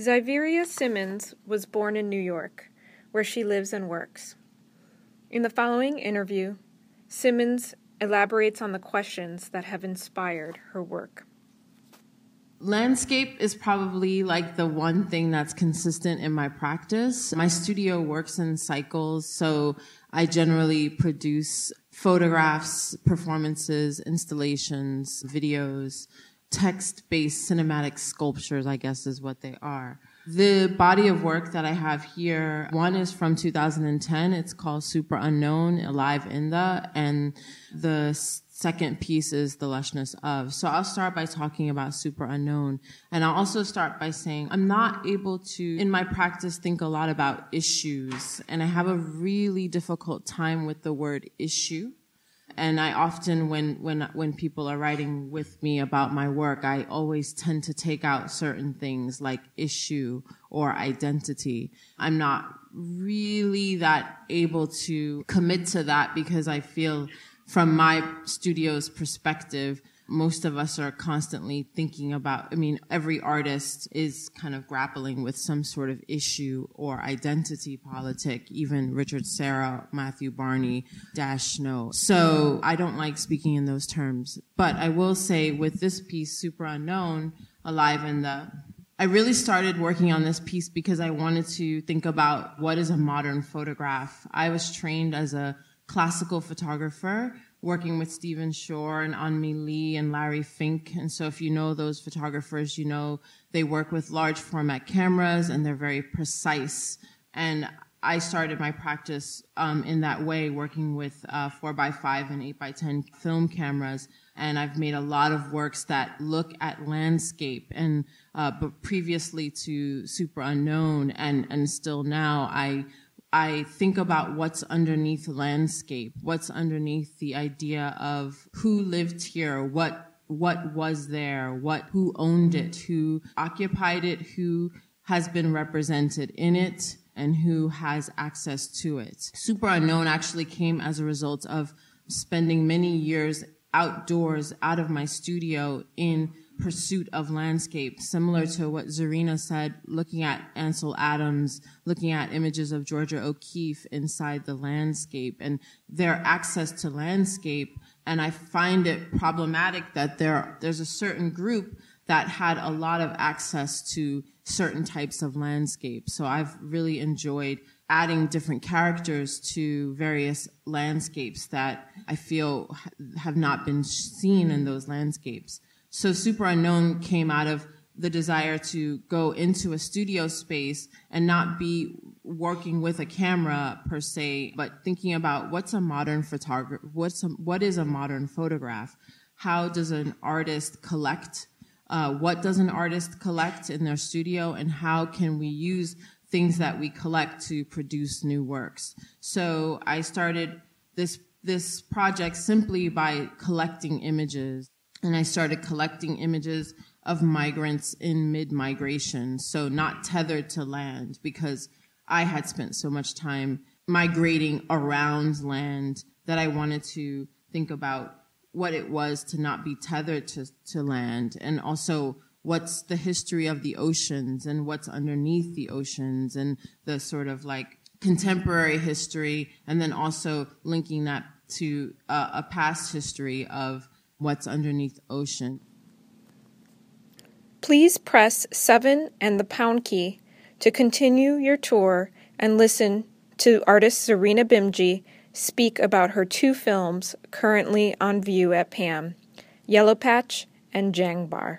Xaviera Simmons was born in New York, where she lives and works. In the following interview, Simmons elaborates on the questions that have inspired her work. Landscape is probably like the one thing that's consistent in my practice. My studio works in cycles, so I generally produce photographs, performances, installations, videos, text based cinematic sculptures, I guess is what they are. The body of work that I have here, one is from 2010. It's called Super Unknown, Alive in the, and the second piece is the lushness of. So I'll start by talking about super unknown. And I'll also start by saying I'm not able to, in my practice, think a lot about issues. And I have a really difficult time with the word issue and I often, when, when, when people are writing with me about my work, I always tend to take out certain things like issue or identity. I'm not really that able to commit to that because I feel from my studio's perspective, most of us are constantly thinking about i mean every artist is kind of grappling with some sort of issue or identity politic even richard serra matthew barney dash snow so i don't like speaking in those terms but i will say with this piece super unknown alive in the I really started working on this piece because I wanted to think about what is a modern photograph. I was trained as a classical photographer working with Stephen Shore and An-My Lê and Larry Fink. And so if you know those photographers, you know they work with large format cameras and they're very precise. And I started my practice um, in that way, working with uh, 4x5 and 8x10 film cameras. And I've made a lot of works that look at landscape. And uh, but previously to Super Unknown and, and still now, I I think about what's underneath landscape, what's underneath the idea of who lived here, what what was there, what who owned it, who occupied it, who has been represented in it, and who has access to it. Super Unknown actually came as a result of spending many years outdoors out of my studio in pursuit of landscape, similar to what Zarina said, looking at Ansel Adams, looking at images of Georgia O'Keeffe inside the landscape and their access to landscape. And I find it problematic that there, there's a certain group that had a lot of access to certain types of landscape. So I've really enjoyed adding different characters to various landscapes that I feel have not been seen in those landscapes. So Super Unknown came out of the desire to go into a studio space and not be working with a camera per se, but thinking about what's a modern photograph, what's a, what is a modern photograph? How does an artist collect? Uh, what does an artist collect in their studio, and how can we use things that we collect to produce new works? So I started this this project simply by collecting images and I started collecting images of migrants in mid migration, so not tethered to land because I had spent so much time migrating around land that I wanted to think about what it was to not be tethered to, to land and also what's the history of the oceans and what's underneath the oceans and the sort of like contemporary history and then also linking that to uh, a past history of what's underneath ocean. Please press 7 and the pound key to continue your tour and listen to artist Zarina Bhimji speak about her two films currently on view at PAM Yellow Patch and Jangbar.